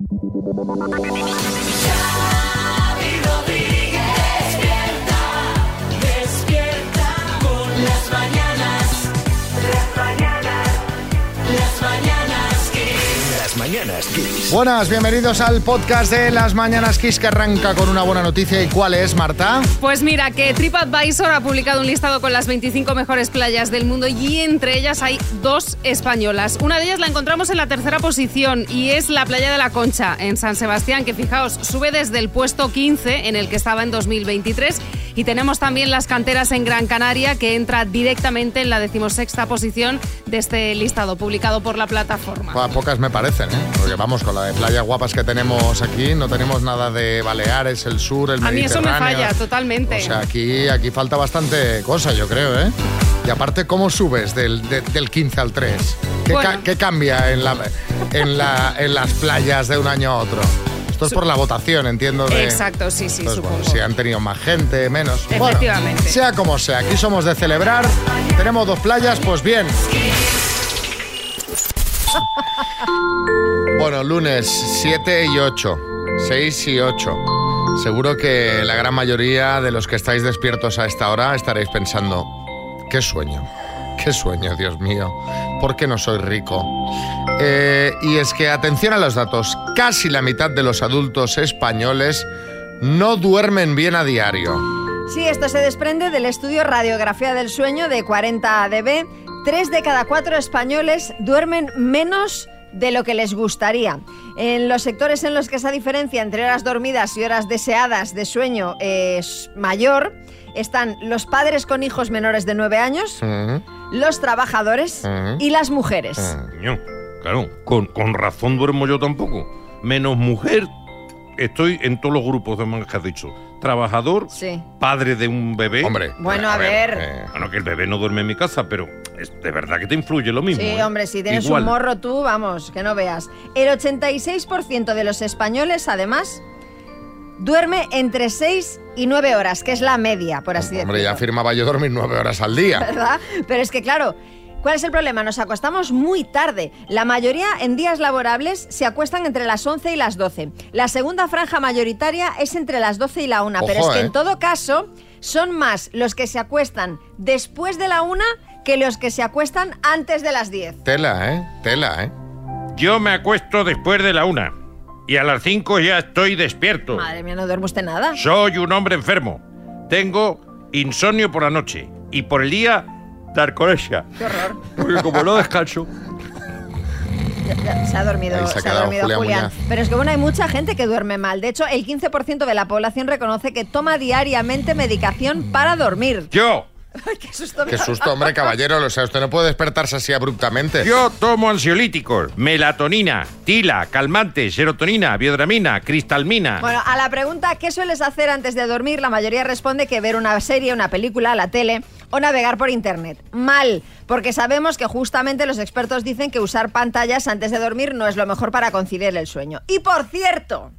Xavi mañanas Kiss. Buenas, bienvenidos al podcast de Las Mañanas Kiss que arranca con una buena noticia. ¿Y cuál es, Marta? Pues mira, que TripAdvisor ha publicado un listado con las 25 mejores playas del mundo y entre ellas hay dos españolas. Una de ellas la encontramos en la tercera posición y es la playa de la Concha, en San Sebastián, que fijaos, sube desde el puesto 15 en el que estaba en 2023. Y tenemos también las canteras en Gran Canaria, que entra directamente en la decimosexta posición de este listado publicado por la plataforma. Pa- Pocas me parecen, ¿eh? Porque vamos, con la de playas guapas que tenemos aquí, no tenemos nada de Baleares, el sur, el A mí eso me Mediterráneo. falla totalmente. O sea, aquí, aquí falta bastante cosa, yo creo, ¿eh? Y aparte, ¿cómo subes del, de- del 15 al 3? ¿Qué, Bueno. ca- qué cambia en, la, en, la, en las playas de un año a otro? Esto es por la votación, entiendo. De, Exacto, sí, sí, Pues supongo. bueno, si han tenido más gente, menos. Bueno, Efectivamente. sea como sea, aquí somos de celebrar. Tenemos dos playas, pues bien. Bueno, lunes 7 y 8, 6 y 8. Seguro que la gran mayoría de los que estáis despiertos a esta hora estaréis pensando, qué sueño, qué sueño, Dios mío, ¿por qué no soy rico? Eh, y es que, atención a los datos, casi la mitad de los adultos españoles no duermen bien a diario. Sí, esto se desprende del estudio Radiografía del Sueño de 40 ADB. Tres de cada cuatro españoles duermen menos de lo que les gustaría. En los sectores en los que esa diferencia entre horas dormidas y horas deseadas de sueño es mayor, están los padres con hijos menores de 9 años, los trabajadores y las mujeres. Coño, claro, con, con razón duermo yo tampoco. Menos mujer, estoy en todos los grupos de man que has dicho. Trabajador, Sí. padre de un bebé. Hombre. Bueno, a ver. eh, Bueno, que el bebé no duerme en mi casa, pero es de verdad que te influye lo mismo. Sí, ¿eh? hombre, si tienes Igual. un morro tú, vamos, que no veas. El 86% de los españoles, además, duerme entre 6 y 9 horas, que es la media, por así hombre, ya decirlo. afirmaba yo dormir nueve horas al día. ¿Verdad? Pero es que, claro, ¿cuál es el problema? Nos acostamos muy tarde. La mayoría en días laborables se acuestan entre las 11 y las 12. La segunda franja mayoritaria es entre las 12 y la 1. pero es que ¿eh? en todo caso, son más los que se acuestan después de la 1 que los que se acuestan antes de las 10. Tela, ¿eh? Tela, ¿eh? Yo me acuesto después de la una. Y a las cinco ya estoy despierto. Madre mía, no duerme usted nada. Soy un hombre enfermo. Tengo insomnio por la noche. Y por el día, narcolepsia. Qué horror. Porque como no descanso. Se ha dormido, se ha se ha quedado dormido Julián Julián. Pero es que bueno, hay mucha gente que duerme mal. De hecho, el 15% de la población reconoce que toma diariamente medicación para dormir. Yo, Ay, qué susto me Qué susto, hombre, caballero. O sea, usted no puede despertarse así abruptamente. yo tomo ansiolíticos, melatonina, tila, calmante, serotonina, biodramina, cristalmina. Bueno, a la pregunta ¿qué sueles hacer antes de dormir? La mayoría responde que ver una serie, una película, la tele o navegar por internet. Mal, porque sabemos que justamente los expertos dicen que usar pantallas antes de dormir no es lo mejor para conciliar el sueño. Y por cierto,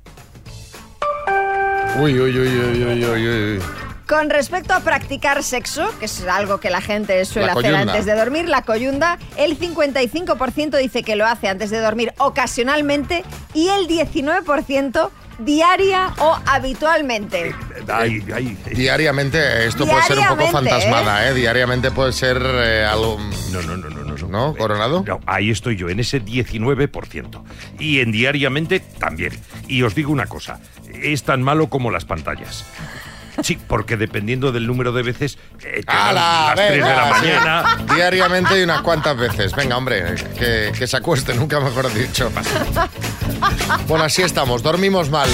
Uy, uy, uy, uy, uy, uy, uy. Con respecto a practicar sexo, que es algo que la gente suele La hacer antes de dormir, la coyunda, el 55% dice que lo hace antes de dormir ocasionalmente y el 19% diaria o habitualmente. Ay, ay, ay. Diariamente, esto puede ser un poco Diariamente, fantasmada, ¿eh? Diariamente puede ser eh, algo... No, no, no, no, no. ¿No, Coronado? No, ahí estoy yo, en ese 19%. Y en diariamente también. Y os digo una cosa, es tan malo como las pantallas. Sí, porque dependiendo del número de veces, eh, te dan ¡Hala! las 3 de la Venga, sí. mañana. Diariamente y unas cuantas veces. Venga, hombre, que, que se acueste, nunca mejor dicho. Bueno, así estamos, dormimos mal.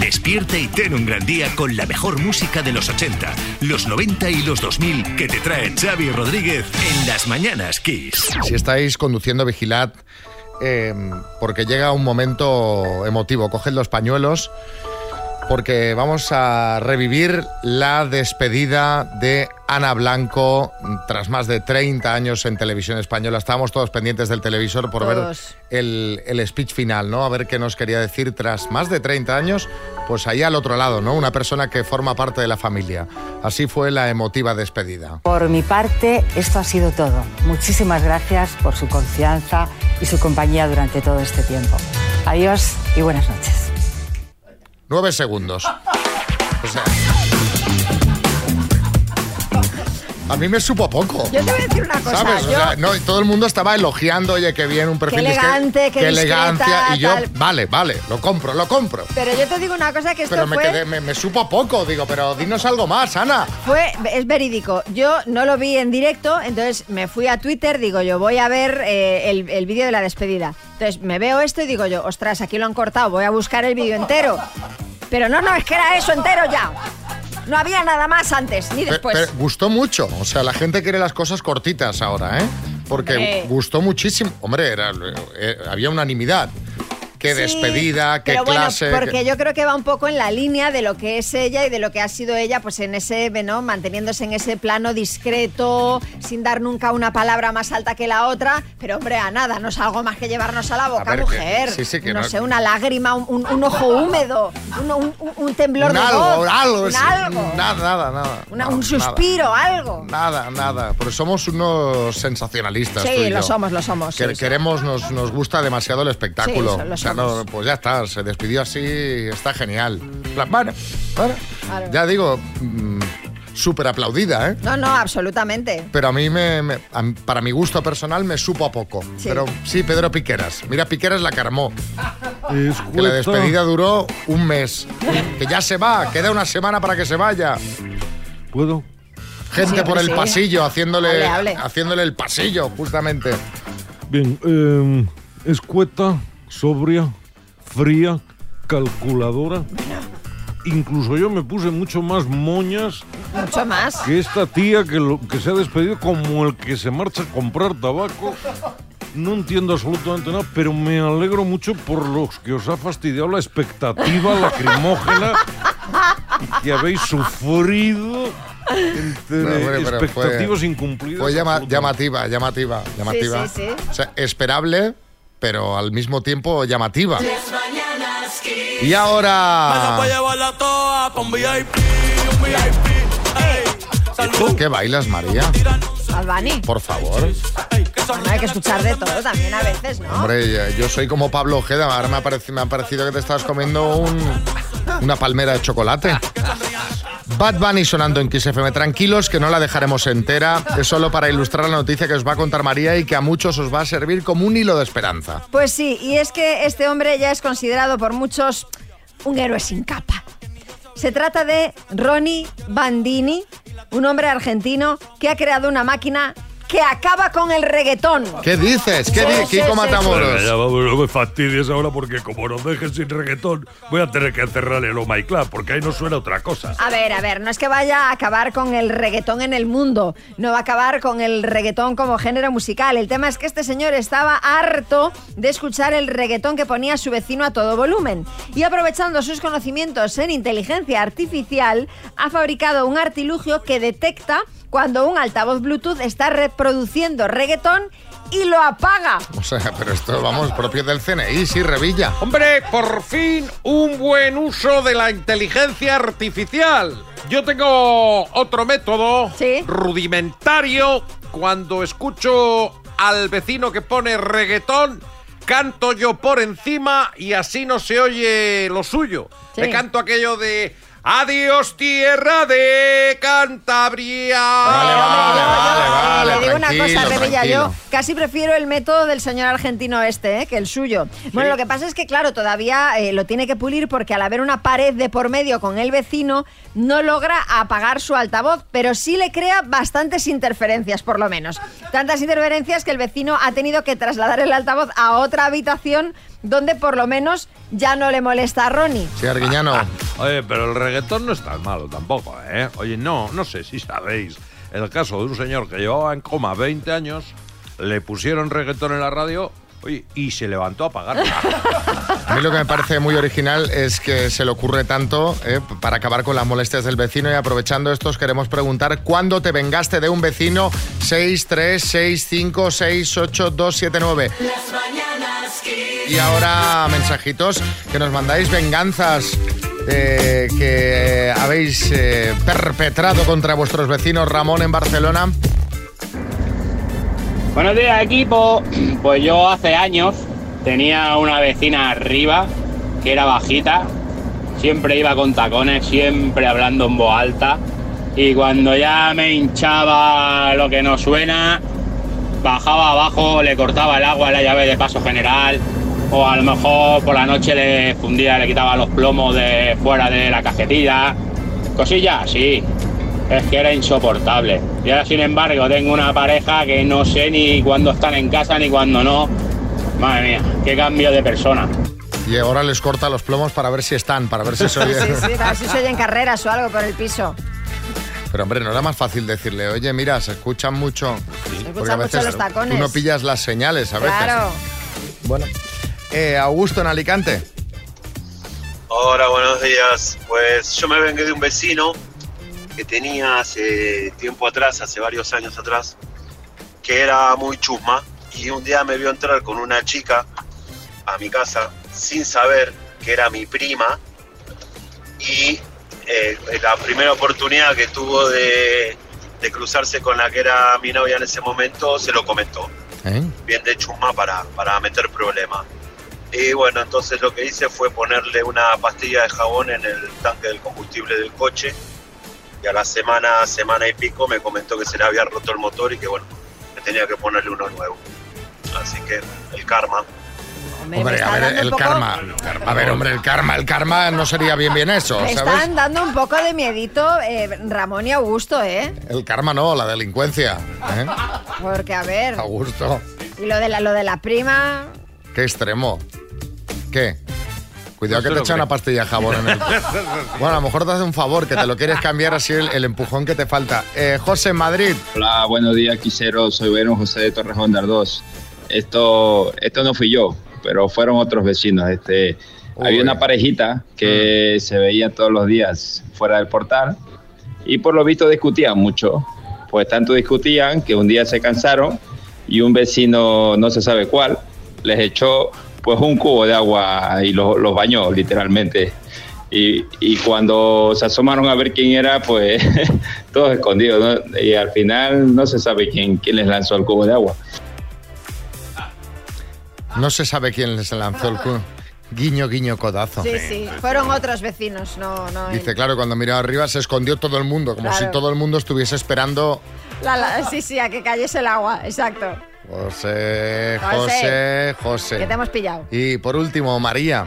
Despierta y ten un gran día con la mejor música de los 80, los 90 y los 2000 que te trae Xavi Rodríguez en las mañanas Kiss. Si estáis conduciendo, vigilad, eh, porque llega un momento emotivo. Coged los pañuelos porque vamos a revivir la despedida de Ana Blanco tras más de 30 años en televisión española. Estábamos todos pendientes del televisor por Todos. ver el, el speech final, ¿no? A ver qué nos quería decir tras más de 30 años, pues ahí al otro lado, ¿no? Una persona que forma parte de la familia. Así fue la emotiva despedida. Por mi parte, esto ha sido todo. Muchísimas gracias por su confianza y su compañía durante todo este tiempo. Adiós y buenas noches. Nueve segundos. A mí me supo poco. Yo te voy a decir una cosa. ¿Sabes? O yo- sea, no, todo el mundo estaba elogiando, oye, qué bien, un perfil discre- elegante, qué elegancia. discreta, Y yo, tal. vale, vale, lo compro, lo compro. Pero yo te digo una cosa que esto Pero me, fue, quedé, me, me supo poco, digo, pero dinos algo más, Ana. fue, es verídico. Yo no lo vi en directo, entonces me fui a Twitter, digo yo, voy a ver eh, el, el vídeo de la despedida. Entonces me veo esto y digo yo, ostras, aquí lo han cortado, voy a buscar el vídeo entero. Pero no, no, es que era eso entero ya. No había nada más antes ni después. gustó mucho. O sea, la gente quiere las cosas cortitas ahora, ¿eh? Porque gustó muchísimo. Hombre, era, eh, había unanimidad. Qué Sí, despedida, qué pero bueno, clase. porque qué- yo creo que va un poco en la línea de lo que es ella y de lo que ha sido ella, pues en ese, ¿no? manteniéndose en ese plano discreto, sin dar nunca una palabra más alta que la otra. Pero hombre, a nada, no es algo más que llevarnos a la boca, ver, que- mujer. sí, sí, que no, no- sé, una lágrima, un, un- un ojo húmedo, un, temblor de algo, voz, algo, algo, Nada, nada, nada. una- un nada. suspiro, algo. Nada, nada. Porque somos unos sensacionalistas. Sí, tú y lo yo. somos, lo somos, Que-. Queremos, nos, nos gusta demasiado el espectáculo. Sí, no, pues ya está, se despidió así, está genial. Bueno, bueno. Claro. Ya digo, súper aplaudida, ¿eh? No, no, absolutamente. Pero a mí, me, me- a mí- para mi gusto personal, me supo a poco. Sí. Pero sí, Pedro Piqueras. Mira, Piqueras la carmó. Que la despedida duró un mes. Que ya se va, queda una semana para que se vaya. ¿Puedo? Gente Sí, por el sí. pasillo, haciéndole, Hable, hable. haciéndole el pasillo, justamente. Bien, eh, escueta, sobria, fría, calculadora. Incluso yo me puse mucho más moñas Mucho más. que esta tía que, lo- que se ha despedido como el que se marcha a comprar tabaco. No entiendo absolutamente nada, pero me alegro mucho por los que os ha fastidiado la expectativa lacrimógena y que habéis sufrido entre No, hombre, pero fue- expectativas incumplidas. Fue llama- llamativa, llamativa, llamativa. sí, sí. O sea, esperable, pero al mismo tiempo llamativa. Y ahora... Ey, ¿Qué bailas, María? Albani. Por favor. Bueno, hay que escuchar de todo también a veces, ¿no? Hombre, yo soy como Pablo Ojeda. Ahora me ha, parecido, me ha parecido que te estabas comiendo un- una palmera de chocolate. Bad Bunny sonando en Kiss FM. Tranquilos, que no la dejaremos entera. Es solo para ilustrar la noticia que os va a contar María y que a muchos os va a servir como un hilo de esperanza. Pues sí, y es que este hombre ya es considerado por muchos un héroe sin capa. Se trata de Ronnie Bandini, un hombre argentino que ha creado una máquina que acaba con el reggaetón. ¿Qué dices? ¿Qué dices? Kiko Matamoros? No me fastidies ahora porque como nos dejes sin reggaetón, voy a tener que cerrar el Oh My Club porque ahí no suena otra cosa. A ver, a ver, no es que vaya a acabar con el reggaetón en el mundo, no va a acabar con el reggaetón como género musical. El tema es que este señor estaba harto de escuchar el reggaetón que ponía su vecino a todo volumen. Y aprovechando sus conocimientos en inteligencia artificial, ha fabricado un artilugio que detecta cuando un altavoz Bluetooth está reproduciendo reggaetón y lo apaga. O sea, pero esto, vamos, propio del CNI, sí, Revilla. Hombre, por fin un buen uso de la inteligencia artificial. Yo tengo otro método Sí. rudimentario. Cuando escucho al vecino que pone reggaetón, canto yo por encima y así no se oye lo suyo. Sí. Le canto aquello de Adiós tierra de Cantabria. Vale, vale, vale, vale, Le digo una cosa, Revilla, yo casi prefiero el método del señor argentino este, ¿eh? que el suyo. Bueno, lo que pasa es que, claro, todavía eh, lo tiene que pulir porque al haber una pared de por medio con el vecino, no logra apagar su altavoz, pero sí le crea bastantes interferencias, por lo menos. Tantas interferencias que el vecino ha tenido que trasladar el altavoz a otra habitación donde por lo menos ya no le molesta a Ronnie. Sí, Arguiñano. Oye, pero el reggaetón no es tan malo tampoco, ¿eh? Oye, no, no sé si sabéis el caso de un señor que llevaba en coma 20 años, le pusieron reggaetón en la radio Oye, y se levantó a apagarla. A mí lo que me parece muy original es que se le ocurre tanto eh, para acabar con las molestias del vecino y aprovechando esto os queremos preguntar ¿cuándo te vengaste de un vecino? 6, Y ahora mensajitos que nos mandáis venganzas eh, que habéis eh, perpetrado contra vuestros vecinos Ramón en Barcelona. Buenos días equipo. Pues yo hace años tenía una vecina arriba que era bajita, siempre iba con tacones, siempre hablando en voz alta y cuando ya me hinchaba lo que no suena, bajaba abajo, le cortaba el agua a la llave de paso general o a lo mejor por la noche le fundía, le quitaba los plomos de fuera de la cajetilla, cosillas así. Es que era insoportable. Y ahora, sin embargo, tengo una pareja que no sé ni cuándo están en casa ni cuándo no. Madre mía, qué cambio de persona. Y ahora les corta los plomos para ver si están, para ver si se oye. Sí, sí, a ver si se oyen carreras o algo por el piso. Pero hombre, no era más fácil decirle, oye, mira, se escuchan mucho. escuchan Porque a mucho veces los tacones. tú no pillas las señales a veces. Claro. Bueno. Eh, Augusto en Alicante. Hola, buenos días. Pues yo me vengué de un vecino que tenía hace tiempo atrás, hace varios años atrás, que era muy chusma y un día me vio entrar con una chica a mi casa sin saber que era mi prima y eh, la primera oportunidad que tuvo de, de cruzarse con la que era mi novia en ese momento se lo comentó ¿Eh? bien de chusma para, para meter problemas. Y bueno, entonces lo que hice fue ponerle una pastilla de jabón en el tanque del combustible del coche y a la semana, semana y pico me comentó que se le había roto el motor y que bueno, que tenía que ponerle uno nuevo. Así que el karma. Hombre, a ver, el poco- karma. A ver, hombre, el karma, el karma no sería bien bien eso, Me ¿sabes? están dando un poco de miedito eh, Ramón y Augusto, ¿eh? El karma no, la delincuencia. ¿eh? Porque, a ver, Augusto, y lo de la, lo de la prima... qué extremo. ¿Qué? Cuidado que te echa una pastilla de jabón en el... Bueno, a lo mejor te hace un favor, que te lo quieres cambiar así el, el empujón que te falta. Eh, José Madrid. Hola, buenos días, Quisero. Soy Bueno José de Torrejón de Ardós. Esto, esto no fui yo, pero fueron otros vecinos. Este, había una parejita que se veía todos los días fuera del portal y por lo visto discutían mucho. Pues tanto discutían que un día se cansaron y un vecino, no se sabe cuál, les echó pues un cubo de agua y los, los bañó literalmente. Y, y cuando se asomaron a ver quién era, pues todos escondidos, ¿no? Y al final no se sabe quién, quién les lanzó el cubo de agua. No se sabe quién les lanzó el cu- Guiño, guiño, codazo. Sí, sí, fueron otros vecinos, no, no. Dice, claro, cuando miró arriba se escondió todo el mundo, como Claro. si todo el mundo estuviese esperando. La- la- sí, sí, a que cayese el agua, exacto. José, José, José, José. Que te hemos pillado. Y por último, María.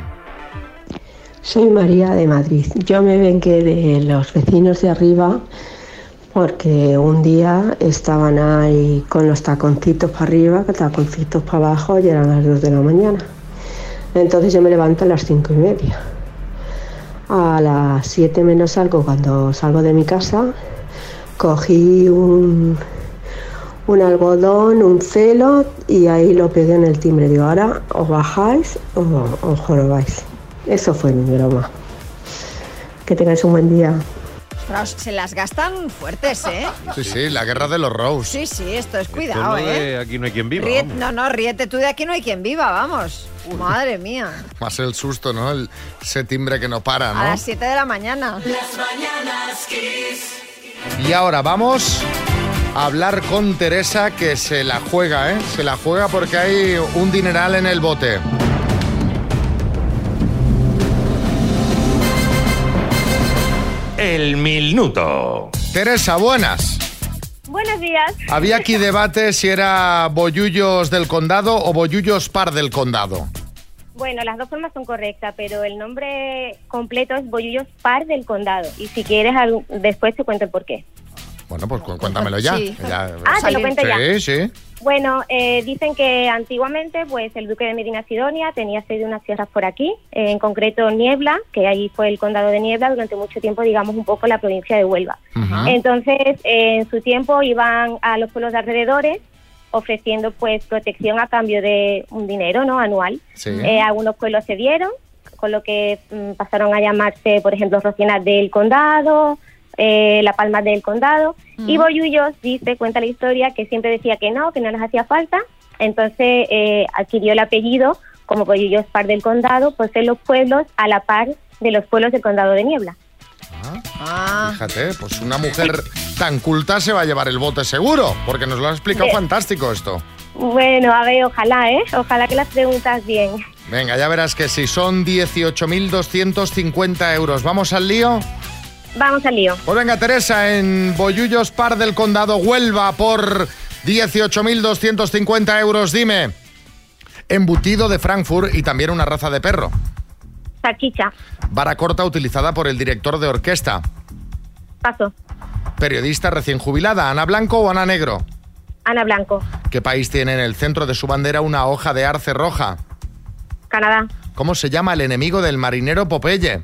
Soy María de Madrid. Yo me vengué de los vecinos de arriba porque un día estaban ahí con los taconcitos para arriba, taconcitos para abajo y eran las 2 de la mañana. Entonces yo me levanto a las cinco y media. A las 7 menos algo, cuando salgo de mi casa, cogí un, un algodón, un celo y ahí lo pegué en el timbre. Digo, ahora os bajáis o os jorobáis. Eso fue mi broma. Que tengáis un buen día. Se las gastan fuertes, ¿eh? Sí, sí, la guerra de los Rose. Sí, sí, esto es Esto cuidado, de ¿eh? Aquí no hay quien viva. Ríe- no, no, ríete tú de aquí no hay quien viva, vamos. Madre mía. Más el susto, ¿no? El, ese timbre que no para, A ¿no? las 7 de la mañana. Las mañanas Kiss. Y ahora vamos a hablar con Teresa, que se la juega, ¿eh? Se la juega porque hay un dineral en el bote. El minuto. Teresa, buenas. Buenos días. Había aquí debate si era bollullos del condado o bollullos par del condado. Bueno, las dos formas son correctas, pero el nombre completo es Bollullos Par del Condado. Y si quieres, después te cuento el por qué. Bueno, pues cu- cuéntamelo ya. Sí. Ya- Ah, te lo cuento ya. Sí, sí. Bueno, eh, dicen que antiguamente pues el duque de Medina Sidonia tenía sede unas tierras por aquí, eh, en concreto Niebla, que ahí fue el condado de Niebla durante mucho tiempo, digamos un poco la provincia de Huelva. Entonces, eh, en su tiempo iban a los pueblos de alrededores ofreciendo pues protección a cambio de un dinero no anual. Sí. Eh, algunos pueblos se dieron, con lo que mm, pasaron a llamarse, por ejemplo, Rocinas del Condado, eh, La Palma del Condado. Y Boyullos dice, cuenta la historia, que siempre decía que no, que no les hacía falta. Entonces eh, adquirió el apellido como Boyullos Par del Condado, por ser los pueblos a la par de los pueblos del Condado de Niebla. Fíjate, pues una mujer tan culta se va a llevar el bote seguro, porque nos lo ha explicado fantástico esto. Bueno, a ver, ojalá, ¿eh? Ojalá que las preguntas bien. Venga, ya verás que si son 18.250 euros. ¿Vamos al lío? Vamos al lío. Pues venga, Teresa, en Boyullos Par del Condado, Huelva, por 18.250 euros. Dime, embutido de Frankfurt y también una raza de perro. Salchicha, Vara corta utilizada por el director de orquesta. paso. Periodista recién jubilada, Ana Blanco o Ana Negro. Ana Blanco, ¿Qué país tiene en el centro de su bandera una hoja de arce roja? Canadá. ¿Cómo se llama el enemigo del marinero Popeye?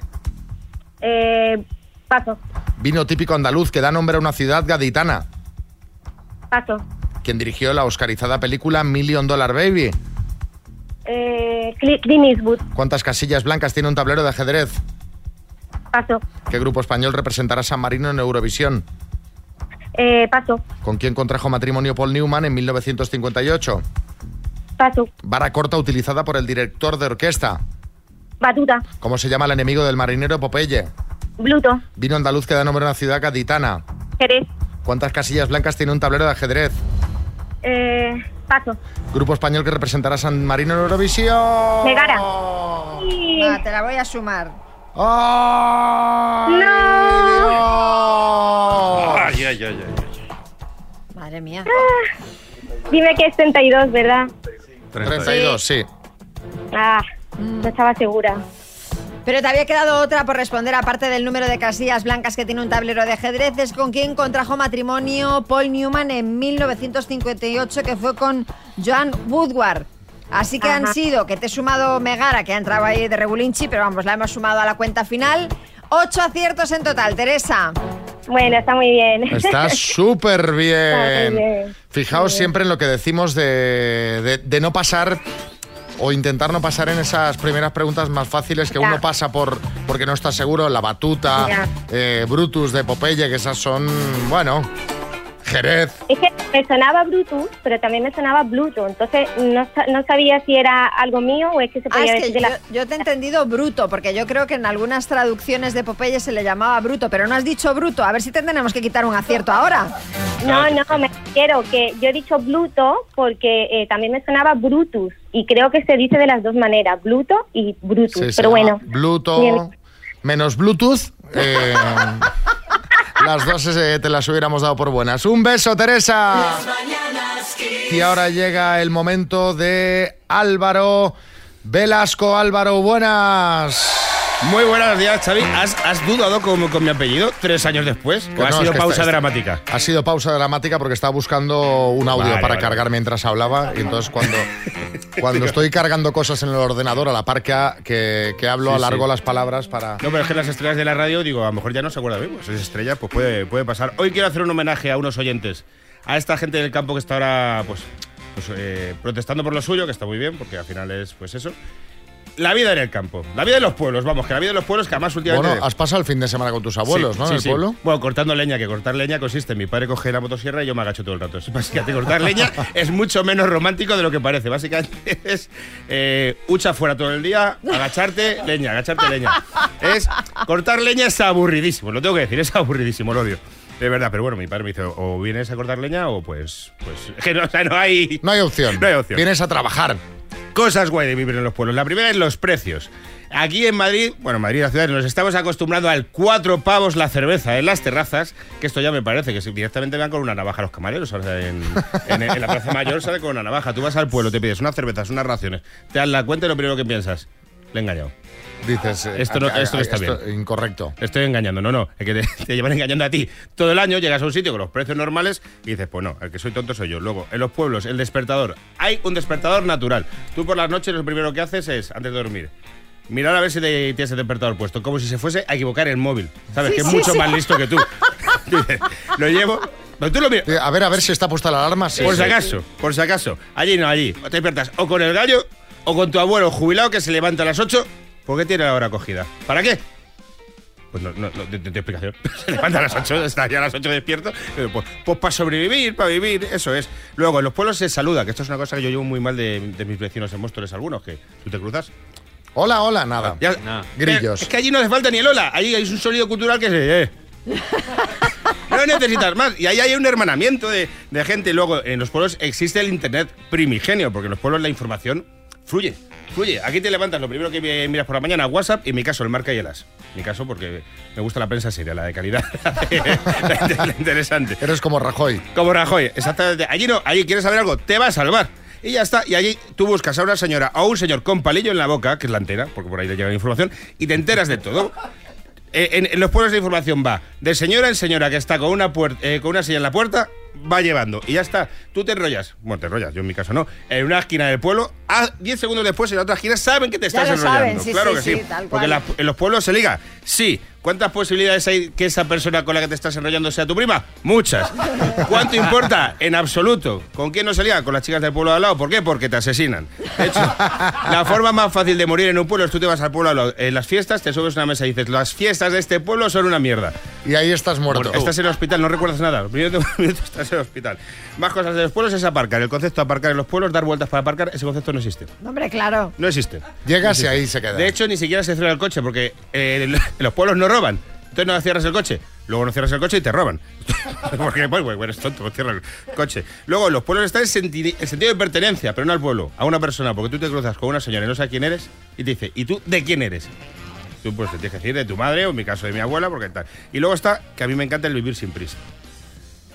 Eh, paso, Vino típico andaluz que da nombre a una ciudad gaditana. paso. Quien dirigió la oscarizada película Million Dollar Baby. Eh, Cli- Clint Eastwood, ¿Cuántas casillas blancas tiene un tablero de ajedrez? paso. ¿Qué grupo español representará a San Marino en Eurovisión? Eh, paso, ¿Con quién contrajo matrimonio Paul Newman en 1958? paso. Vara corta utilizada por el director de orquesta. Batuta, ¿Cómo se llama el enemigo del marinero Popeye? Bluto, Vino andaluz que da nombre a una ciudad gaditana. Jerez. ¿Cuántas casillas blancas tiene un tablero de ajedrez? Eh, paso. Grupo español que representará a San Marino en Eurovisión. Megara. Va, te la voy a sumar. Ay, ay, ay, ay. Madre mía. Dime que es 32, ¿verdad? 32, sí. Ah, no estaba segura. Pero te había quedado otra por responder, aparte del número de casillas blancas que tiene un tablero de ajedrez, es con quien contrajo matrimonio Paul Newman en 1958, que fue con Joan Woodward. Así que han sido, que te he sumado Megara, que ha entrado ahí de regulinchi, pero vamos, la hemos sumado a la cuenta final. Ocho aciertos en total, Teresa. Bueno, está muy bien. Está súper Está muy bien. bien. Fijaos bien. siempre en lo que decimos de, de- de no pasar o intentar no pasar en esas primeras preguntas más fáciles que Ya. uno pasa por porque no está seguro. La batuta, eh, Brutus de Popeye, que esas son, bueno, Jerez. Es que me sonaba Bluetooth, pero también me sonaba Bluetooth. Entonces no, no sabía si era algo mío o es que se Ah, podía es decir que de yo, la... yo te he entendido bruto, porque yo creo que en algunas traducciones de Popeye se le llamaba bruto, pero no has dicho bruto. A ver si te tenemos que quitar un acierto ahora. No, no, me refiero que yo he dicho Bluto porque eh, también me sonaba Brutus y creo que se dice de las dos maneras, Bluto y Brutus. Sí, se pero bueno, Bluetooth Bien. menos Bluetooth. eh, las dos eh, te las hubiéramos dado por buenas. Un beso, Teresa. Y ahora llega el momento de Álvaro Velasco. Álvaro, buenas. Muy buenos días, Xavi. ¿Has, has dudado con, con mi apellido tres años después? ¿O ha sido es que pausa está- está- dramática? Ha sido pausa dramática porque estaba buscando un audio Vale, para vale. cargar mientras hablaba y entonces cuando, cuando estoy cargando cosas en el ordenador a la par que, que, que hablo Sí, alargo sí. las palabras para... No, pero es que las estrellas de la radio, digo, a lo mejor ya no se acuerda bien. Pues es estrella, pues puede, puede pasar. Hoy quiero hacer un homenaje a unos oyentes. A esta gente del campo que está ahora, pues, pues, eh, protestando por lo suyo, que está muy bien, porque al final es, pues eso. La vida en el campo. La vida de los pueblos, vamos, que la vida de los pueblos que además últimamente... Bueno, has pasado el fin de semana con tus abuelos, Sí, ¿no? sí, en el sí. pueblo. Bueno, cortando leña, que cortar leña consiste en mi padre coge la motosierra y yo me agacho todo el rato. Es básicamente cortar leña es mucho menos romántico de lo que parece. Básicamente es eh, hucha fuera todo el día, agacharte, leña, agacharte, leña. Es cortar leña es aburridísimo, lo tengo que decir, es aburridísimo, lo odio. De verdad, pero bueno, mi padre me dice, o vienes a cortar leña o pues, pues, es que no, o sea, no hay... No hay opción. No hay opción. Vienes a trabajar. Cosas guay de vivir en los pueblos. La primera es los precios. Aquí en Madrid, bueno, Madrid, la ciudad, nos estamos acostumbrando al cuatro pavos la cerveza en las terrazas, que esto ya me parece que directamente van con una navaja los camareros. en, en- la Plaza Mayor sale con una navaja. Tú vas al pueblo, te pides unas cervezas, unas raciones, te dan la cuenta y lo primero que piensas, le he engañado. Dices, eh, Esto no, a- a- esto no está esto- bien. Incorrecto. Te estoy engañando, no, no. Es que te, te llevan engañando a ti. Todo el año llegas a un sitio con los precios normales y dices, pues no, el que soy tonto soy yo. Luego, en los pueblos, el despertador. Hay un despertador natural. Tú por las noches lo primero que haces es, antes de dormir, mirar a ver si te- tienes el despertador puesto, como si se fuese a equivocar el móvil. ¿Sabes? Sí, que es mucho sí. más listo que tú. Lo llevo, Pero tú lo miras. A ver, a ver si está puesta la alarma. Sí, por sí. si acaso, por si acaso. Allí no, allí. Te despiertas o con el gallo o con tu abuelo jubilado que se levanta a las 8 porque tiene la hora cogida. ¿Para qué? Pues no, no, no de, de- de explicación. Se levanta a las 8, está ya a las 8 despierto. Pues, pues para sobrevivir, para vivir, eso es. Luego, en los pueblos se saluda, que esto es una cosa que yo llevo muy mal de, de mis vecinos en Móstoles algunos, que tú te cruzas. Hola, hola, nada. Ya- Grillos. Es que allí no hace falta ni el hola, allí hay un sonido cultural que se... Eh. No necesitas más. Y ahí hay un hermanamiento de, de gente. Luego, en los pueblos existe el Internet primigenio, porque en los pueblos la información fluye. Fluye. Aquí te levantas, lo primero que mi- miras por la mañana, WhatsApp, y en mi caso, el marca y el as. Mi caso, porque me gusta la prensa seria, la de calidad, la, interesante. Eres como Rajoy. Como Rajoy, exactamente. Allí no, allí quieres saber algo, te va a salvar. Y ya está. Y allí tú buscas a una señora o un señor con palillo en la boca, que es la antena, porque por ahí le llega la información, y te enteras de todo. Eh, en, en los pueblos de información va de señora en señora que está con una, eh, con una silla en la puerta, va llevando. Y ya está. Tú te enrollas. Bueno, te enrollas, yo en mi caso no. En una esquina del pueblo, a 10 segundos después en la otra esquina saben que te Ya estás lo enrollando. saben, sí, claro sí, que sí, porque la- en los pueblos se liga. Sí. ¿Cuántas posibilidades hay que esa persona con la que te estás enrollando sea tu prima? Muchas. ¿Cuánto importa? En absoluto. ¿Con quién no se liga? Con las chicas del pueblo de al lado. ¿Por qué? Porque te asesinan. De hecho, la forma más fácil de morir en un pueblo es tú te vas al pueblo al lado. En las fiestas te subes a una mesa y dices, las fiestas de este pueblo son una mierda. Y ahí estás muerto. Estás en el hospital, no recuerdas nada. Los primeros minutos estás en el hospital. Más cosas de los pueblos es aparcar. El concepto de aparcar en los pueblos, dar vueltas para aparcar, ese concepto no existe. Hombre, claro. No existe. Llegas No y existe. ahí se queda. De hecho, ni siquiera se cierra el coche porque eh, en los pueblos no roban. Entonces no cierras el coche. Luego no cierras el coche y te roban. porque, pues, bueno, eres tonto, pues cierra el coche. Luego, en los pueblos está el, senti- el sentido de pertenencia, pero no al pueblo, a una persona. Porque tú te cruzas con una señora y no sabes quién eres y te dice, ¿y tú de quién eres? Tú pues te tienes que decir de tu madre o en mi caso de mi abuela, porque tal. Y luego está, que a mí me encanta el vivir sin prisa.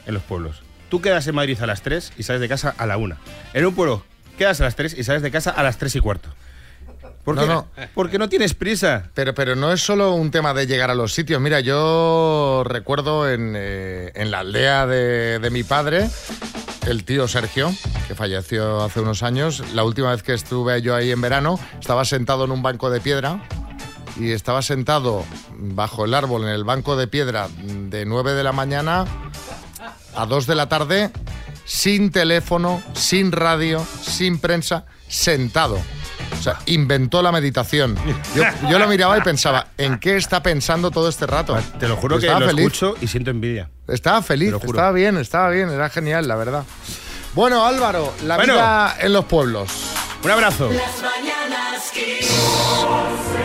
En los pueblos. Tú quedas en Madrid a las 3 y sales de casa a la 1. En un pueblo, quedas a las 3 y sales de casa a las 3 y cuarto. ¿Por No, qué? no. Porque no tienes prisa. Pero, pero no es solo un tema de llegar a los sitios. Mira, yo recuerdo en, eh, en la aldea de, de mi padre, el tío Sergio, que falleció hace unos años, la última vez que estuve yo ahí en verano, estaba sentado en un banco de piedra y estaba sentado bajo el árbol en el banco de piedra de 9 de la mañana a 2 de la tarde, sin teléfono, sin radio, sin prensa, sentado. Sea, inventó la meditación. Yo, yo lo miraba y pensaba, ¿en qué está pensando todo este rato? Te lo juro que Estaba lo feliz. escucho y siento envidia. Estaba feliz, estaba bien, estaba bien, era genial, la verdad. Bueno, Álvaro, la Bueno. vida en los pueblos. Un abrazo. Las mañanas Kiss.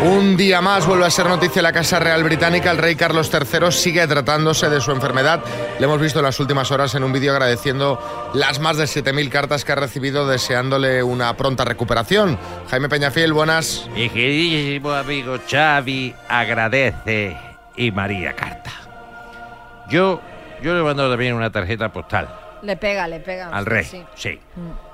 Un día más vuelve a ser noticia la Casa Real Británica. El rey Carlos III sigue tratándose de su enfermedad. Le hemos visto en las últimas horas en un vídeo agradeciendo las más de 7.000 cartas que ha recibido deseándole una pronta recuperación. Jaime Peñafiel, buenas. Mi queridísimo amigo Xavi agradece y María Carta. Yo, yo le mando también una tarjeta postal Le pega, le pega. al rey, sí. sí,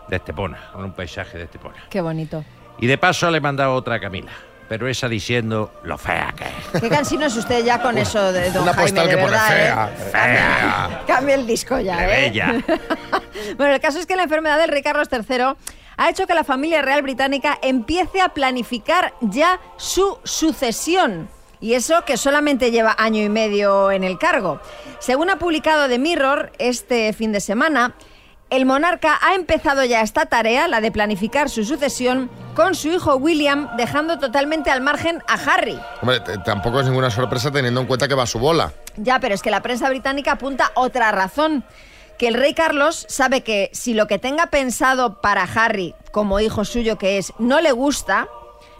de Estepona, con un paisaje de Estepona. Qué bonito. Y de paso le he mandado otra a Camila, pero esa diciendo lo fea que es. Qué cansino es usted ya con eso de don Una Jaime, postal de que pone verdad, fea, ¿eh? Fea, Cambia el disco ya, ¿eh? bella. Bueno, el caso es que la enfermedad del rey Carlos III ha hecho que la familia real británica empiece a planificar ya su sucesión. Y eso que solamente lleva año y medio en el cargo. Según ha publicado The Mirror este fin de semana, el monarca ha empezado ya esta tarea, la de planificar su sucesión, con su hijo William, dejando totalmente al margen a Harry. Hombre, tampoco es ninguna sorpresa teniendo en cuenta que va a su bola. Ya, pero es que la prensa británica apunta otra razón. Que el rey Carlos sabe que si lo que tenga pensado para Harry, como hijo suyo que es, no le gusta,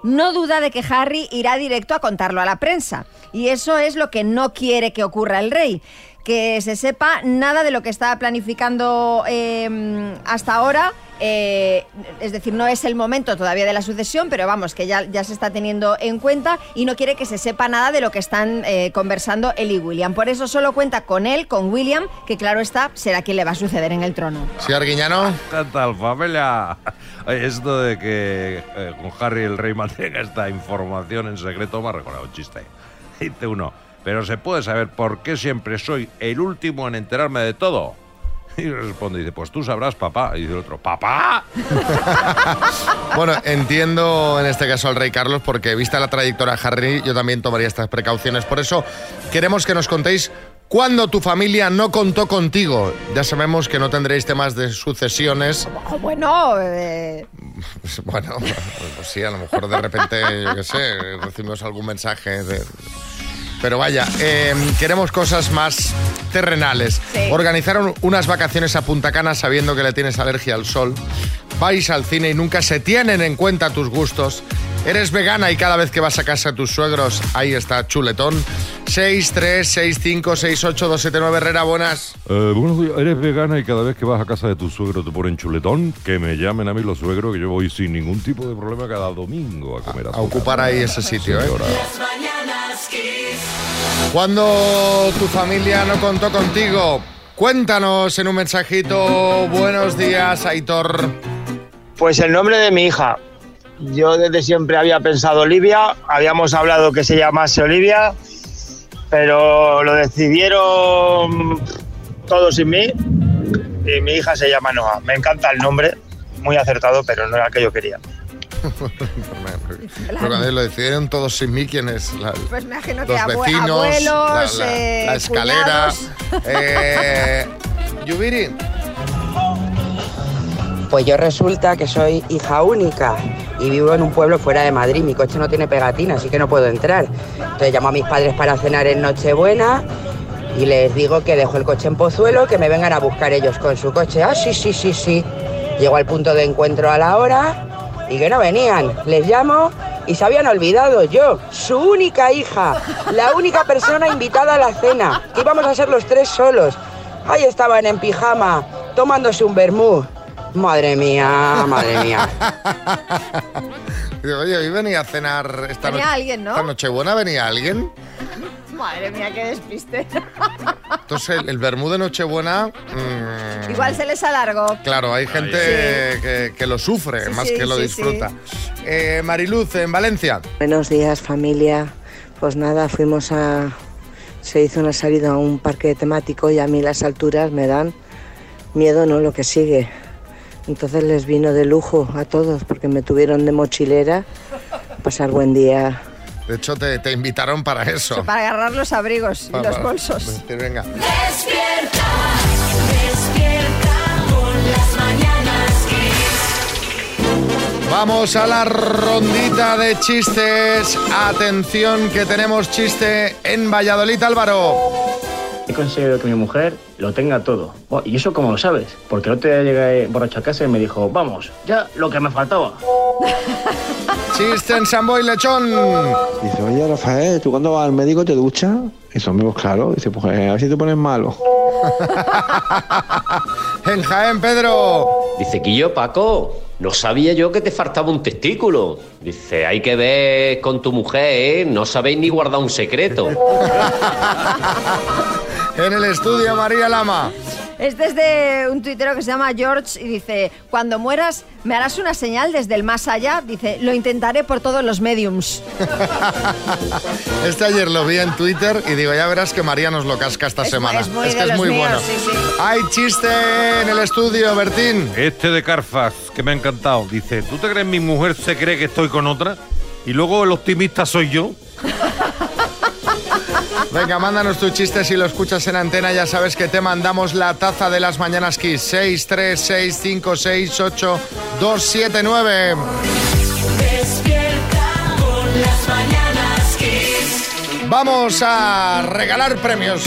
no duda de que Harry irá directo a contarlo a la prensa. Y eso es lo que no quiere que ocurra el rey. Que se sepa nada de lo que está planificando eh, hasta ahora. eh, es decir, no es el momento todavía de la sucesión, pero vamos, que ya, ya se está teniendo en cuenta y no quiere que se sepa nada de lo que están eh, conversando él y William. Por eso solo cuenta con él, con William, que claro está, será quien le va a suceder en el trono. Sí, Arguiñano. Tanta familia. Esto de que eh, con Harry el rey mantenga esta información en secreto me ha recordado un chiste. Dice uno, pero se puede saber por qué siempre soy el último en enterarme de todo. Y responde, dice, pues tú sabrás, papá. Y dice el otro, ¿papá? Bueno, entiendo en este caso al rey Carlos porque vista la trayectoria de Harry, yo también tomaría estas precauciones. Por eso queremos que nos contéis Cuando tu familia no contó contigo, ya sabemos que no tendréis temas de sucesiones. Bueno, eh, Bueno, pues sí, a lo mejor de repente, yo qué sé, recibimos algún mensaje de... Pero vaya, eh, queremos cosas más terrenales. Sí. Organizaron unas vacaciones a Punta Cana sabiendo que le tienes alergia al sol. Vais al cine y nunca se tienen en cuenta tus gustos. Eres vegana y cada vez que vas a casa de tus suegros, ahí está chuletón. 6, 3, 6, 6, 6, 8, 2, 7, 9, Herrera, buenas. Eh, buenos días, eres vegana y cada vez que vas a casa de tu suegro te ponen chuletón, que me llamen a mí los suegros, que yo voy sin ningún tipo de problema cada domingo a comer A ocupar ahí ese sitio, ¿eh? Cuando tu familia no contó contigo, cuéntanos en un mensajito. Buenos días, Aitor. Pues el nombre de mi hija. Yo desde siempre había pensado Olivia, habíamos hablado que se llamase Olivia, pero lo decidieron todos sin mí y mi hija se llama Noah. Me encanta el nombre, muy acertado, pero no era el que yo quería. Pero cuando lo decidieron todos sin mí, ¿quién es? La- pues me imagino que los abue- vecinos, abuelos, la, la- eh, la escalera. Eh, Yubiri, Pues yo resulta que soy hija única y vivo en un pueblo fuera de Madrid. Mi coche no tiene pegatina, así que no puedo entrar. Entonces llamo a mis padres para cenar en Nochebuena y les digo que dejo el coche en Pozuelo, que me vengan a buscar ellos con su coche. Ah, sí, sí, sí, sí. Llego al punto de encuentro a la hora y que no venían. Les llamo y se habían olvidado yo, su única hija, la única persona invitada a la cena, que íbamos a ser los tres solos. Ahí estaban en pijama, tomándose un vermú. Madre mía, madre mía. Digo, oye, hoy venía a cenar esta Venía noche. alguien, ¿no? Esta Nochebuena venía alguien. Madre mía, qué despiste. Entonces, el, el vermú de Nochebuena. mm, Igual se les alargó. Claro, hay gente que, que lo sufre Sí, más sí, que lo sí, disfruta. Eh, Mariluz, en Valencia. Buenos días familia. Pues nada, fuimos a... Se hizo una salida a un parque temático y a mí las alturas me dan miedo, ¿no? Lo que sigue. Entonces les vino de lujo a todos porque me tuvieron de mochilera. Pasar buen día. De hecho, te, te invitaron para eso. Para agarrar los abrigos y los bolsos. venga. Despierta, despierta con las mañanas. Vamos a la rondita de chistes. Atención, que tenemos chiste en Valladolid, Álvaro. Conseguido que mi mujer lo tenga todo. ¿Y eso cómo lo sabes? Porque el otro día llegué borracho a casa y me dijo, vamos, ya lo que me faltaba. Chiste en Samboy Lechón. Dice, oye Rafael, ¿tú cuando vas al médico te duchas? Y son amigos, claro. Dice, pues a ver si te pones malo. En Jaén, Pedro. Dice que yo, Paco, no sabía yo que te faltaba un testículo. Dice, hay que ver con tu mujer, ¿eh? No sabéis ni guardar un secreto. En el estudio, María Lama. Este es de un tuitero que se llama George y dice, cuando mueras, ¿me harás una señal desde el más allá? Dice, lo intentaré por todos los mediums. Este ayer lo vi en Twitter y digo, ya verás que María nos lo casca esta Es- semana. es muy que de es muy míos, bueno. sí, sí. Hay chiste en el estudio, Bertín. Este de Carfax, que me ha encantado. Dice, ¿tú te crees mi mujer se cree que estoy con otra? Y luego el optimista soy yo. Venga, mándanos tu chiste si lo escuchas en antena. Ya sabes que te mandamos la taza de las mañanas Kiss. 6, 3, 6, 5, 6, 8, 2, 7, 9. Despierta con las mañanas Kiss. Vamos a regalar premios.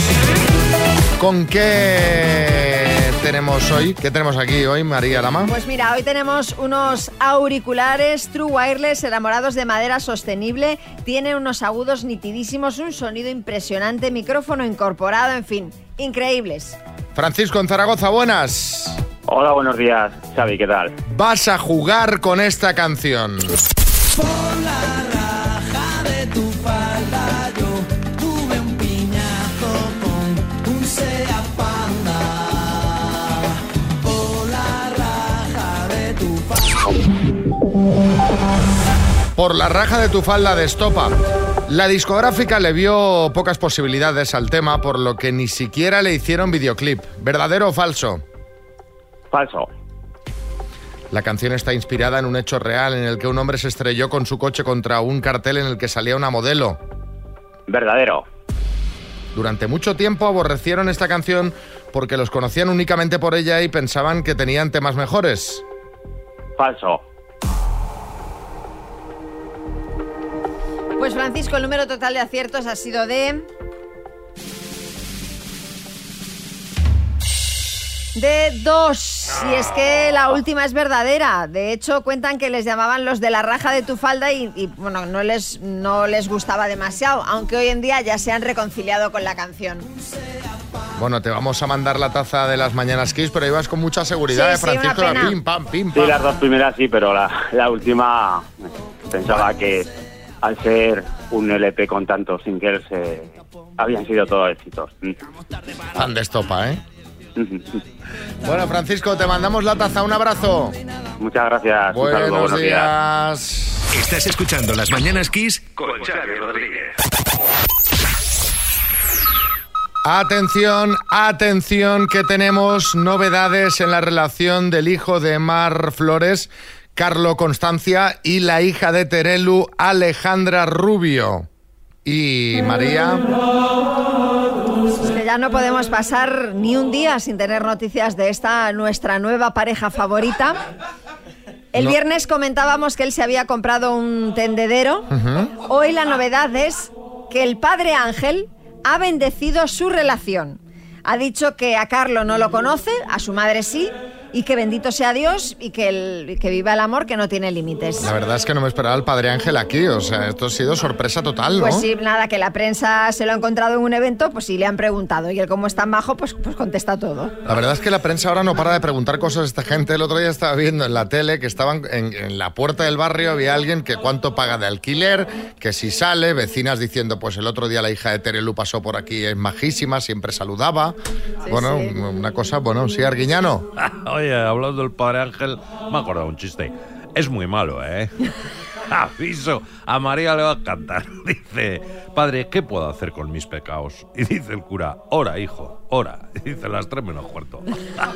¿Con qué tenemos hoy? ¿Qué tenemos aquí hoy, María Lama? Pues mira, hoy tenemos unos auriculares True Wireless elaborados de madera sostenible. Tienen unos agudos nitidísimos, un sonido impresionante, micrófono incorporado, en fin, increíbles. Francisco en Zaragoza, buenas. Hola, buenos días, Xavi, ¿qué tal? Vas a jugar con esta canción. de Por la raja de tu falda de estopa. La discográfica le vio pocas posibilidades al tema, por lo que ni siquiera le hicieron videoclip. ¿Verdadero o falso? Falso. La canción está inspirada en un hecho real en el que un hombre se estrelló con su coche contra un cartel en el que salía una modelo. Verdadero. Durante mucho tiempo aborrecieron esta canción porque los conocían únicamente por ella y pensaban que tenían temas mejores. Falso. Pues Francisco, el número total de aciertos ha sido de... De dos. Y es que la última es verdadera. De hecho, cuentan que les llamaban los de la raja de tu falda y, y, bueno, no les, no les gustaba demasiado, aunque hoy en día ya se han reconciliado con la canción. Bueno, te vamos a mandar la taza de las Mañanas Kiss, pero ibas con mucha seguridad, Sí, ¿eh, sí, una Francisco. pena. pim, pam, pim, Sí, pam. las dos primeras sí, pero la, la última pensaba que al ser un LP con tantos singles eh, habían sido todos éxitos. Mm. Tan de estopa, ¿eh? Bueno, Francisco, te mandamos la taza. Un abrazo. Muchas gracias. un saludo, Buenos buenos días. Estás escuchando Las Mañanas Kiss con Xavi Rodríguez. Atención, atención, que tenemos novedades en la relación del hijo de Mar Flores, Carlo Constancia, y la hija de Terelu, Alejandra Rubio. Y María. Es que ya no podemos pasar ni un día sin tener noticias de esta nuestra nueva pareja favorita. El No. viernes comentábamos que él se había comprado un tendedero. Hoy la novedad es que el padre Ángel ha bendecido su relación. Ha dicho que a Carlo no lo conoce, a su madre sí, y que bendito sea Dios y que, el- que viva el amor que no tiene límites. La verdad es que no me esperaba el padre Ángel aquí, o sea, esto ha sido sorpresa total, ¿no? Pues sí, nada, que la prensa se lo ha encontrado en un evento, pues sí le han preguntado. Y él, como es tan bajo, pues, pues contesta todo. La verdad es que la prensa ahora no para de preguntar cosas a esta gente. El otro día estaba viendo en la tele que estaban en, en la puerta del barrio, había alguien que cuánto paga de alquiler, que si sale, vecinas diciendo, pues el otro día la hija de Terelu pasó por aquí, es majísima, siempre saludaba. bueno, sí. una cosa, bueno, sí, Arguiñano. Oye, hablando del padre Ángel, me ha acordado un chiste. Es muy malo, ¿eh? Aviso, a María le va a cantar. Dice, padre, ¿qué puedo hacer con mis pecados? Y dice el cura, ora, hijo, ora. Y dice las tres menos cuarto.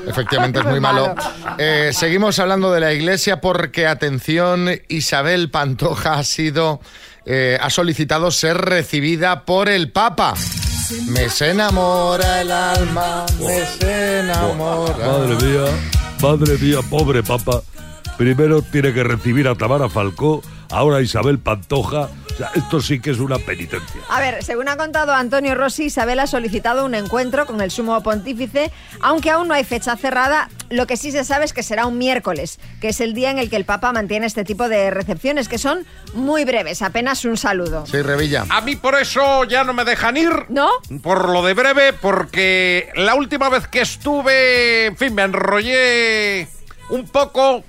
Efectivamente es muy malo. Eh, seguimos hablando de la iglesia porque, atención, Isabel Pantoja ha sido, eh, ha solicitado ser recibida por el Papa. Me se enamora el alma, me se enamora. Madre mía, madre mía, pobre papa. Primero tiene que recibir a Tamara Falcó, ahora Isabel Pantoja. O sea, esto sí que es una penitencia. A ver, según ha contado Antonio Rossi, Isabel ha solicitado un encuentro con el sumo pontífice, aunque aún no hay fecha cerrada. Lo que sí se sabe es que será un miércoles, que es el día en el que el Papa mantiene este tipo de recepciones, que son muy breves, apenas un saludo. Sí, Revilla. A mí por eso ya no me dejan ir. ¿No? Por lo de breve, porque la última vez que estuve, en fin, me enrollé un poco.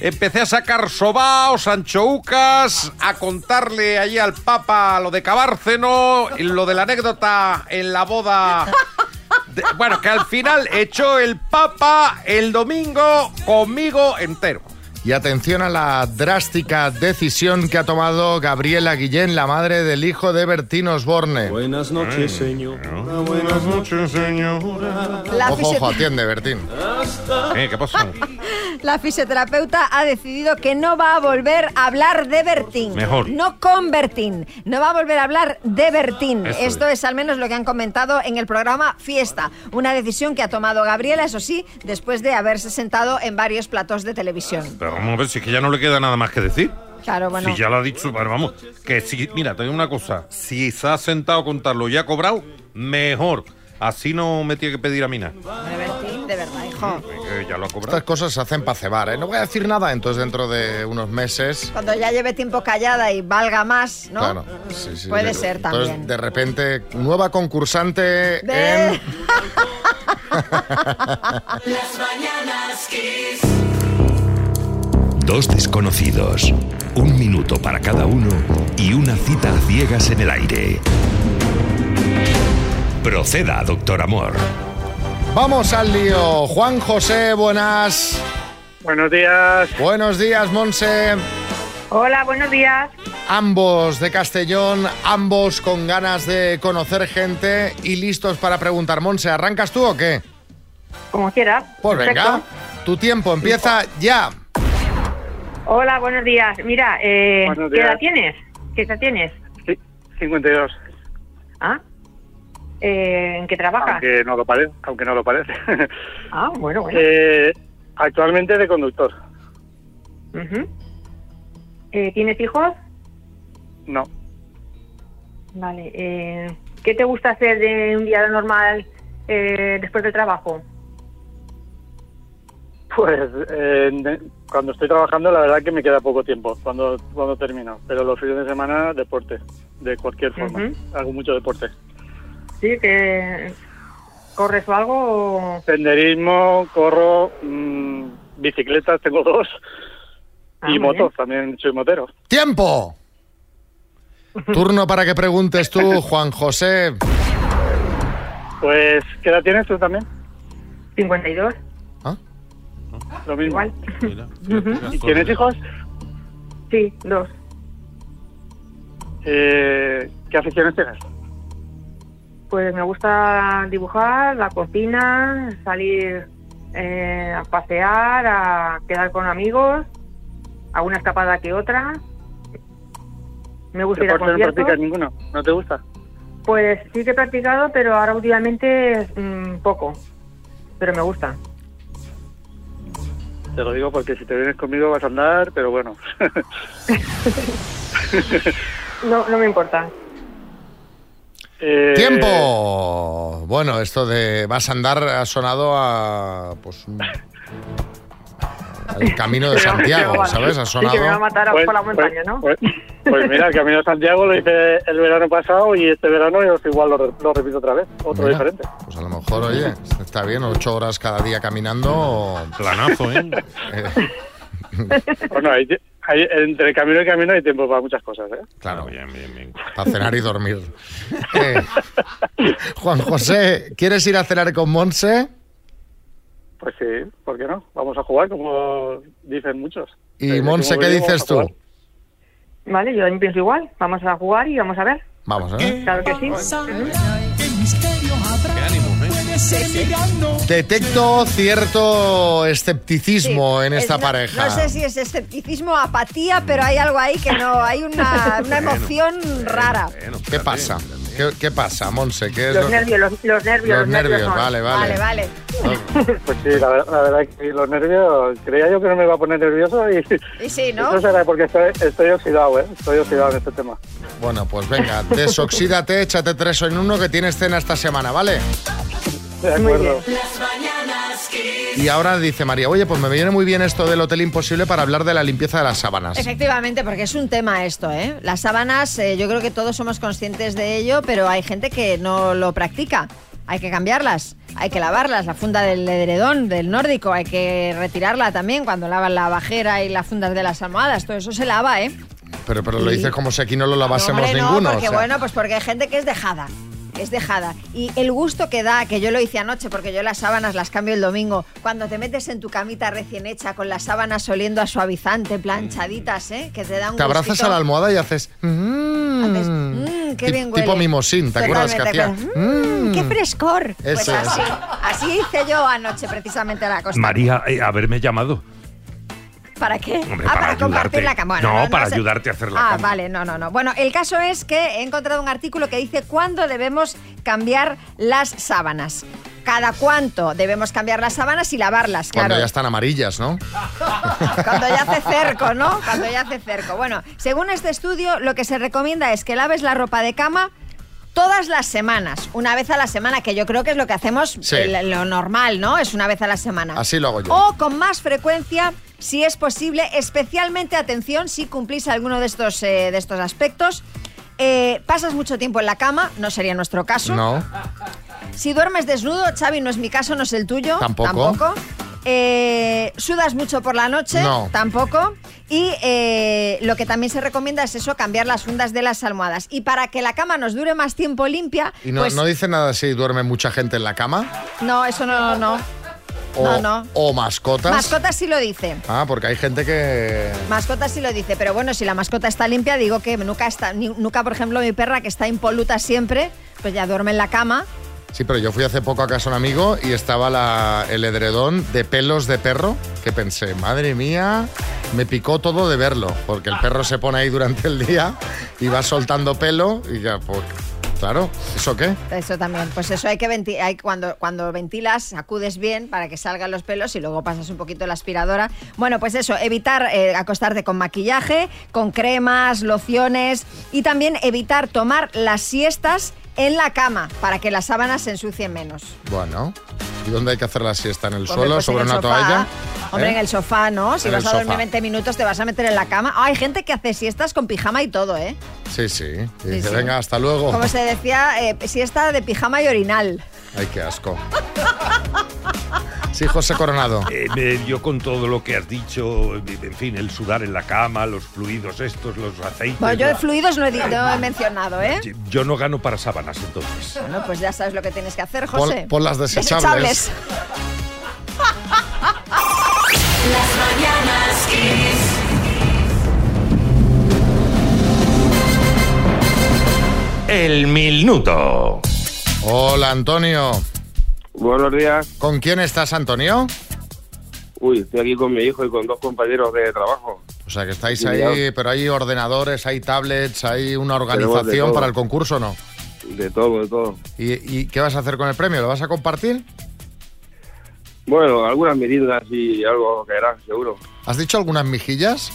Empecé a sacar sobaos, anchoucas, a contarle allí al Papa lo de Cabárceno, lo de la anécdota en la boda. bueno, que al final echó el Papa el domingo conmigo entero. Y atención a la drástica decisión que ha tomado Gabriela Guillén, la madre del hijo de Bertín Osborne. Buenas noches, señor. Buenas noches, señora. La Ojo, ojo, atiende, Bertín. Eh, ¿Qué pasó? La fisioterapeuta ha decidido que no va a volver a hablar de Bertín. Mejor. No con Bertín. No va a volver a hablar de Bertín. Eso Esto es al menos lo que han comentado en el programa Fiesta. Una decisión que ha tomado Gabriela, eso sí, después de haberse sentado en varios platos de televisión. Pero vamos a ver si es que ya no le queda nada más que decir. Claro, bueno. Si ya lo ha dicho, pero vamos, que si, mira, te digo una cosa, si se ha sentado a contarlo y ha cobrado, mejor. Así no me tiene que pedir a mí nada. De verdad, hijo. que ya lo ha cobrado. Estas cosas se hacen para cebar, ¿eh? No voy a decir nada, entonces dentro de unos meses... Cuando ya lleve tiempo callada y valga más, ¿no? Claro, sí, sí. Puede ser Entonces, también. de repente, nueva concursante De- en... Las mañanas Kiss. Dos desconocidos, un minuto para cada uno y una cita a ciegas en el aire. Proceda, doctor Amor. Vamos al lío. Juan José, buenas. Buenos días. Buenos días, Monse. Hola, buenos días. Ambos de Castellón, ambos con ganas de conocer gente y listos para preguntar. Monse, ¿arrancas tú o qué? Como quiera. Pues venga, tu tiempo empieza ya. Hola, buenos días. Mira, eh, Buenos ¿qué edad tienes? ¿Qué edad tienes? Sí, 52. ¿Ah? Eh, ¿En qué trabajas? Aunque no lo parece. Aunque no lo parece. Ah, bueno, bueno. Eh, actualmente de conductor. Eh, ¿Tienes hijos? No. Vale. Eh, ¿Qué te gusta hacer de un día normal eh, después del trabajo? Pues eh, cuando estoy trabajando, la verdad que me queda poco tiempo cuando, cuando termino. Pero los fines de semana, deporte. De cualquier forma. Hago mucho deporte. ¿Sí? que ¿Corres o algo? o- Senderismo, corro, mm, bicicletas, tengo dos. Ah, y motos, también soy motero. ¡Tiempo! Turno para que preguntes tú, Juan José. Pues, ¿qué edad tienes tú también? 52. Lo mismo. Igual. ¿Y tienes hijos? Sí, dos. Eh, ¿Qué aficiones tienes? Pues me gusta dibujar, la cocina, salir eh, a pasear, a quedar con amigos, alguna escapada que otra. Me gusta ir a ¿Deporte no conciertos. practicas ninguno? ¿No te gusta? Pues sí que he practicado, pero ahora últimamente mm, poco. Pero me gusta. Te lo digo porque si te vienes conmigo vas a andar, pero bueno. No, no me importa. Eh, ¡Tiempo! Bueno, esto de vas a andar ha sonado a. Pues. Al camino de Santiago, ¿sabes? Ha Sí, que me va a sonado. matar Pues- por la montaña, ¿no? Pues, pues mira, el Camino de Santiago lo hice el verano pasado y este verano yo igual lo, re- lo repito otra vez, otro Mira. diferente. Pues a lo mejor, oye, está bien, ocho horas cada día caminando. Planazo, ¿eh? Bueno, hay, hay- entre camino y camino hay tiempo para muchas cosas, ¿eh? Claro, bien, bien, bien. Para cenar y dormir. Eh, Juan José, ¿quieres ir a cenar con Monse? Pues sí, ¿por qué no? Vamos a jugar como dicen muchos. Y Eh, Monse, ¿qué dices a tú? Vale, yo también pienso igual. Vamos a jugar y vamos a ver. Vamos, ¿eh? Claro que sí. Detecto cierto escepticismo en Es- esta no- pareja. No sé si es escepticismo, apatía, pero hay algo ahí que no, hay una, una emoción rara. ¿Qué pasa? ¿Qué, qué pasa, Monse? ¿Qué es Los lo- nervios, los, los nervios. Los nervios, son. vale, vale. Vale, Pues sí, la, la verdad que los nervios, creía yo que no me iba a poner nervioso y Y sí, ¿no? eso será porque estoy, estoy oxidado, ¿eh? Estoy oxidado en este tema. Bueno, pues venga, desoxídate, échate tres en uno que tienes cena esta semana, ¿vale? De acuerdo. Mañanas Kiss. Y ahora dice María, oye, pues me viene muy bien esto del Hotel Imposible para hablar de la limpieza de las sábanas. Efectivamente, porque es un tema esto, ¿eh? Las sábanas, eh, yo creo que todos somos conscientes de ello, pero hay gente que no lo practica. Hay que cambiarlas, hay que lavarlas, la funda del edredón, del nórdico, hay que retirarla también cuando lavan la bajera y las fundas de las almohadas, todo eso se lava, ¿eh? Pero, pero lo dices como si aquí no lo No, lavásemos hombre, no, ninguno. o porque sea. bueno, pues porque hay gente que es dejada. Es dejada. Y el gusto que da, que yo lo hice anoche, porque yo las sábanas las cambio el domingo, cuando te metes en tu camita recién hecha, con las sábanas oliendo a suavizante, planchaditas, ¿eh? Que te dan un Te abrazas gustito. a la almohada y haces... mm, Mm, qué bien huele. tipo mimosín, ¿te acuerdas que hacía? Totalmente, Mm, ¡Qué frescor! Pues Eso así, así hice yo anoche precisamente la cosa. María, eh, haberme llamado. ¿Para qué? Hombre, ah, para para, compartir la cama. Bueno, No, para sé. ayudarte a hacer la Ah, cama. vale, no, no, no. Bueno, el caso es que he encontrado un artículo que dice cuándo debemos cambiar las sábanas. Cada cuánto debemos cambiar las sábanas y lavarlas, claro. Cuando ya están amarillas, ¿no? Cuando ya hace cerco, ¿no? Cuando ya hace cerco. Bueno, según este estudio, lo que se recomienda es que laves la ropa de cama todas las semanas, una vez a la semana, que yo creo que es lo que hacemos Sí. lo normal, ¿no? Es una vez a la semana. Así lo hago yo. O con más frecuencia, si es posible, especialmente atención si cumplís alguno de estos, eh, de estos aspectos. Eh, pasas mucho tiempo en la cama, no sería nuestro caso. No. Si duermes desnudo, Xavi, no es mi caso, no es el tuyo. Tampoco. Eh, ¿Sudas mucho por la noche? No. Tampoco. Y eh, lo que también se recomienda es eso, cambiar las fundas de las almohadas. Y para que la cama nos dure más tiempo limpia, Y no, pues no dice nada si duerme mucha gente en la cama. no, eso no, no. O, No, no. o mascotas. Mascotas sí lo dice. Ah, porque hay gente que... Mascota sí lo dice, pero bueno, si la mascota está limpia, digo que nunca está, nunca, por ejemplo, mi perra que está impoluta siempre, pues ya duerme en la cama. Sí, pero yo fui hace poco a casa de un amigo y estaba la- el edredón de pelos de perro, que pensé, madre mía, me picó todo de verlo, porque el perro se pone ahí durante el día y va soltando pelo y ya, pues, Claro, ¿eso qué? Eso también. Pues eso hay que venti- hay cuando, cuando ventilas, sacudes bien para que salgan los pelos y luego pasas un poquito la aspiradora. Bueno, pues eso, evitar eh, acostarte con maquillaje, con cremas, lociones y también evitar tomar las siestas en la cama para que las sábanas se ensucien menos. Bueno, ¿y dónde hay que hacer la siesta? ¿En el Hombre, suelo, pues en sobre el una sofá. toalla? Hombre, ¿Eh? en el sofá, ¿no? Si En vas el a dormir sofá. 20 minutos te vas a meter en la cama. Ah, hay gente que hace siestas con pijama y todo, ¿eh? Sí, sí. Y Sí, dice, sí. venga, hasta luego. Como se decía, eh, siesta de pijama y orinal. Ay, qué asco. Sí, José Coronado. Eh, me- yo con todo lo que has dicho, en fin, el sudar en la cama, los fluidos estos, los aceites. Bueno, yo de la- fluidos no he, no he mencionado, ¿eh? Yo no gano para sábanas entonces. Bueno, pues ya sabes lo que tienes que hacer, José. pon las desechables. Las mañanas Kiss. El minuto. Hola, Antonio. Buenos días. ¿Con quién estás, Antonio? Uy, estoy aquí con mi hijo y con dos compañeros de trabajo. O sea, que estáis ahí, pero hay ordenadores, hay tablets, hay una organización para el concurso, ¿no? De todo, de todo. ¿Y, y qué vas a hacer con el premio? ¿Lo vas a compartir? Bueno, algunas mirindas y algo que hará, seguro. ¿Has dicho algunas mejillas?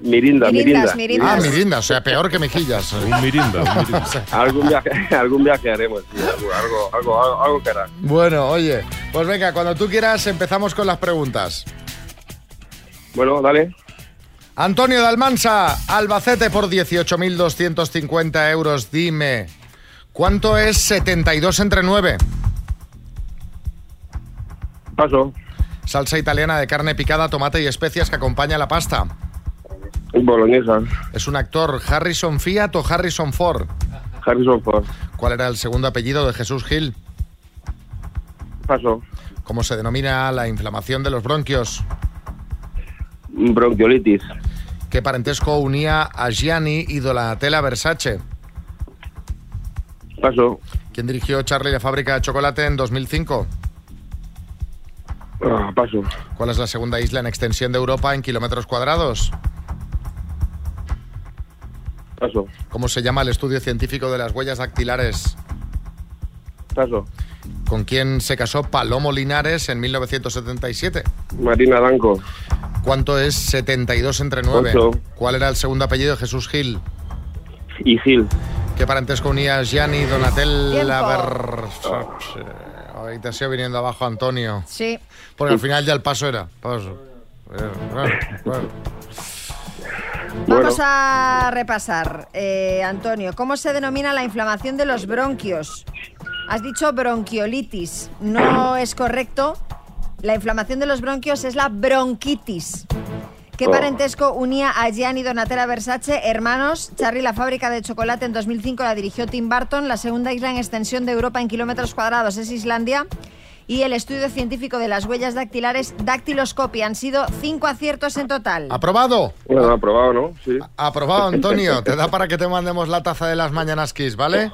Mirinda, Mirindas, mirinda. Ah, mirinda, o sea, peor que mejillas. Un mirinda, un mirinda. algún viaje, algún viaje haremos, sí, algo, algo, algo, algo, algo que hará. Bueno, oye, pues venga, cuando tú quieras empezamos con las preguntas. Bueno, dale. Antonio de Almansa, Albacete por 18.250 euros. Dime, ¿cuánto es 72 entre 9? Paso. Salsa italiana de carne picada, tomate y especias que acompaña la pasta. Boloñesa. Es un actor, Harrison Fiat o Harrison Ford. Harrison Ford. ¿Cuál era el segundo apellido de Jesús Gil? Paso. ¿Cómo se denomina la inflamación de los bronquios? Bronquiolitis. ¿Qué parentesco unía a Gianni y Donatella Versace? Paso. ¿Quién dirigió Charlie la fábrica de chocolate en 2005? Ah, paso. ¿Cuál es la segunda isla en extensión de Europa en kilómetros cuadrados? Paso. ¿Cómo se llama el estudio científico de las huellas dactilares? Paso. ¿Con quién se casó Palomo Linares en 1977? Marina Danco. ¿Cuánto es 72 entre 9? Ocho. ¿Cuál era el segundo apellido de Jesús Gil? Y Gil. ¿Qué parentesco unía Gianni Donatella. Versace? Ahí te sido viniendo abajo, Antonio. Sí. Porque al final ya el paso era. Paso. Eh, bueno, bueno. Vamos a repasar, eh, Antonio, ¿cómo se denomina la inflamación de los bronquios? Has dicho bronquiolitis, no es correcto. La inflamación de los bronquios es la bronquitis. ¿Qué Oh. parentesco unía a Gianni Donatella Versace, hermanos? Charlie, la fábrica de chocolate en 2005 la dirigió Tim Burton. La segunda isla en extensión de Europa en kilómetros cuadrados es Islandia. Y el estudio científico de las huellas dactilares, dactiloscopia. Han sido cinco aciertos en total. ¿Aprobado? Bueno, aprobado, ¿no? Sí. Aprobado, Antonio. Te da para que te mandemos la taza de las mañanas Kiss, ¿vale?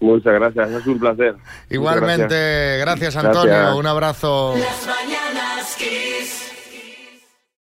Muchas gracias, es un placer. Igualmente, gracias, Gracias. Antonio. Un abrazo. Las mañanas Kiss.